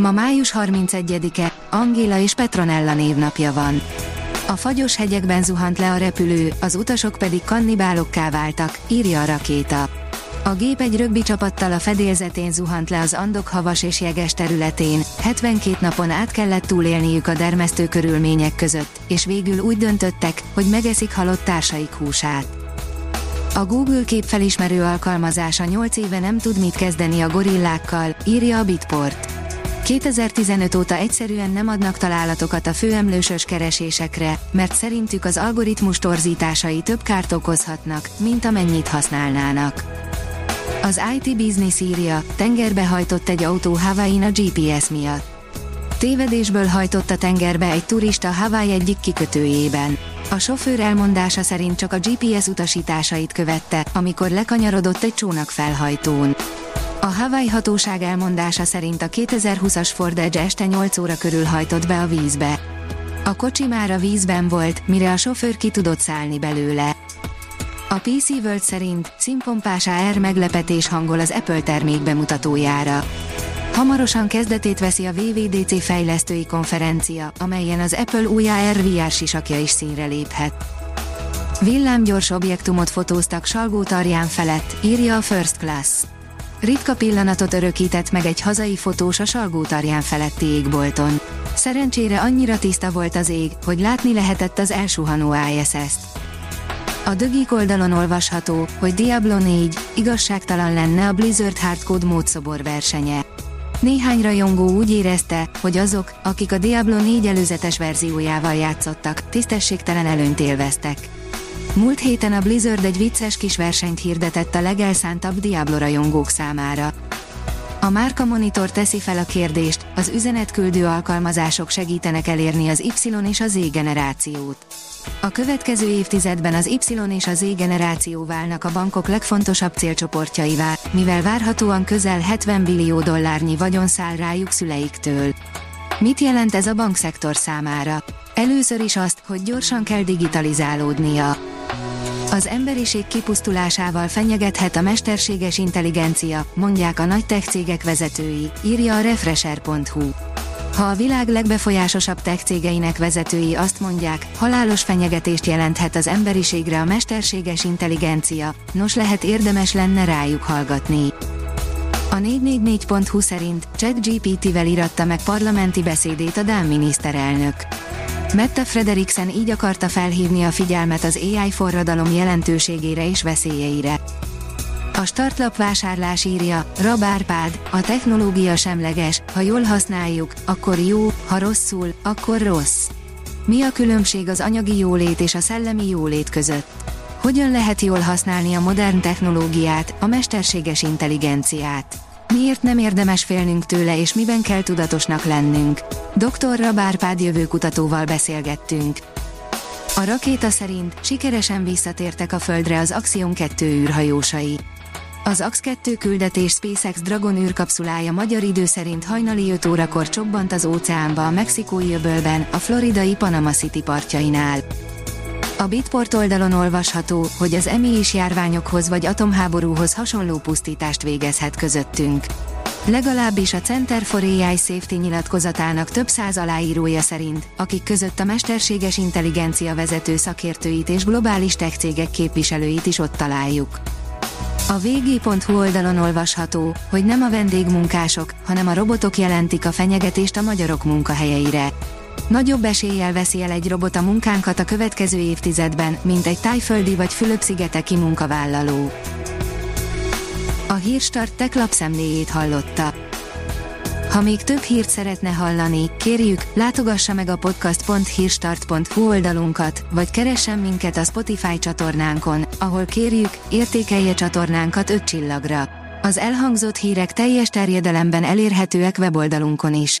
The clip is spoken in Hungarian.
Ma május 31-e, Angéla és Petronella névnapja van. A fagyos hegyekben zuhant le a repülő, az utasok pedig kannibálokká váltak, írja a rakéta. A gép egy rögbi csapattal a fedélzetén zuhant le az Andok havas és jeges területén, 72 napon át kellett túlélniük a dermesztő körülmények között, és végül úgy döntöttek, hogy megeszik halott társaik húsát. A Google képfelismerő alkalmazása 8 éve nem tud mit kezdeni a gorillákkal, írja a Bitport. 2015 óta egyszerűen nem adnak találatokat a főemlősös keresésekre, mert szerintük az algoritmus torzításai több kárt okozhatnak, mint amennyit használnának. Az IT Business írja, tengerbe hajtott egy autó Hawaii-n a GPS miatt. Tévedésből hajtott a tengerbe egy turista Hawaii egyik kikötőjében. A sofőr elmondása szerint csak a GPS utasításait követte, amikor lekanyarodott egy csónak felhajtón. A Hawaii hatóság elmondása szerint a 2020-as Ford Edge este 8 óra körül hajtott be a vízbe. A kocsi már a vízben volt, mire a sofőr ki tudott szállni belőle. A PC World szerint színpompás AR meglepetés hangol az Apple termék bemutatójára. Hamarosan kezdetét veszi a WWDC fejlesztői konferencia, amelyen az Apple új AR VR sisakja is színre léphet. Villámgyors objektumot fotóztak Salgó Tarján felett, írja a First Class. Ritka pillanatot örökített meg egy hazai fotós a Salgótarján feletti égbolton. Szerencsére annyira tiszta volt az ég, hogy látni lehetett az elsuhanó ISS-t. A dögik oldalon olvasható, hogy Diablo 4 igazságtalan lenne a Blizzard Hardcode módszobor versenye. Néhány rajongó úgy érezte, hogy azok, akik a Diablo 4 előzetes verziójával játszottak, tisztességtelen előnyt élveztek. Múlt héten a Blizzard egy vicces kis versenyt hirdetett a legelszántabb Diablo rajongók számára. A Márka Monitor teszi fel a kérdést, az üzenetküldő alkalmazások segítenek elérni az Y és a Z generációt. A következő évtizedben az Y és a Z generáció válnak a bankok legfontosabb célcsoportjaivá, mivel várhatóan közel 70 billió dollárnyi vagyon száll rájuk szüleiktől. Mit jelent ez a bankszektor számára? Először is azt, hogy gyorsan kell digitalizálódnia. Az emberiség kipusztulásával fenyegethet a mesterséges intelligencia, mondják a nagy tech cégek vezetői, írja a Refresher.hu. Ha a világ legbefolyásosabb tech cégeinek vezetői azt mondják, halálos fenyegetést jelenthet az emberiségre a mesterséges intelligencia, nos lehet érdemes lenne rájuk hallgatni. A 444.hu szerint ChatGPT-vel iratta meg parlamenti beszédét a Dán miniszterelnök. Mette Frederiksen így akarta felhívni a figyelmet az AI forradalom jelentőségére és veszélyeire. A startlap vásárlás írja, Rab Árpád, a technológia semleges, ha jól használjuk, akkor jó, ha rosszul, akkor rossz. Mi a különbség az anyagi jólét és a szellemi jólét között? Hogyan lehet jól használni a modern technológiát, a mesterséges intelligenciát? Miért nem érdemes félnünk tőle és miben kell tudatosnak lennünk? Dr. Rabárpád jövőkutatóval beszélgettünk. A rakéta szerint sikeresen visszatértek a Földre az Axion 2 űrhajósai. Az AX-2 küldetés SpaceX Dragon űrkapszulája magyar idő szerint hajnali 5 órakor csobbant az óceánba a mexikói öbölben, a floridai Panama City partjainál. A Bitport oldalon olvasható, hogy az is járványokhoz vagy atomháborúhoz hasonló pusztítást végezhet közöttünk. Legalábbis a Center for AI Safety nyilatkozatának több száz aláírója szerint, akik között a mesterséges intelligencia vezető szakértőit és globális tech cégek képviselőit is ott találjuk. A vg.hu oldalon olvasható, hogy nem a vendégmunkások, hanem a robotok jelentik a fenyegetést a magyarok munkahelyeire. Nagyobb eséllyel veszi el egy robot a munkánkat a következő évtizedben, mint egy tájföldi vagy Fülöp-szigeteki munkavállaló. A Hírstart tech lapszemléjét hallotta. Ha még több hírt szeretne hallani, kérjük, látogassa meg a podcast.hírstart.hu oldalunkat, vagy keressen minket a Spotify csatornánkon, ahol kérjük, értékelje csatornánkat 5 csillagra. Az elhangzott hírek teljes terjedelemben elérhetőek weboldalunkon is.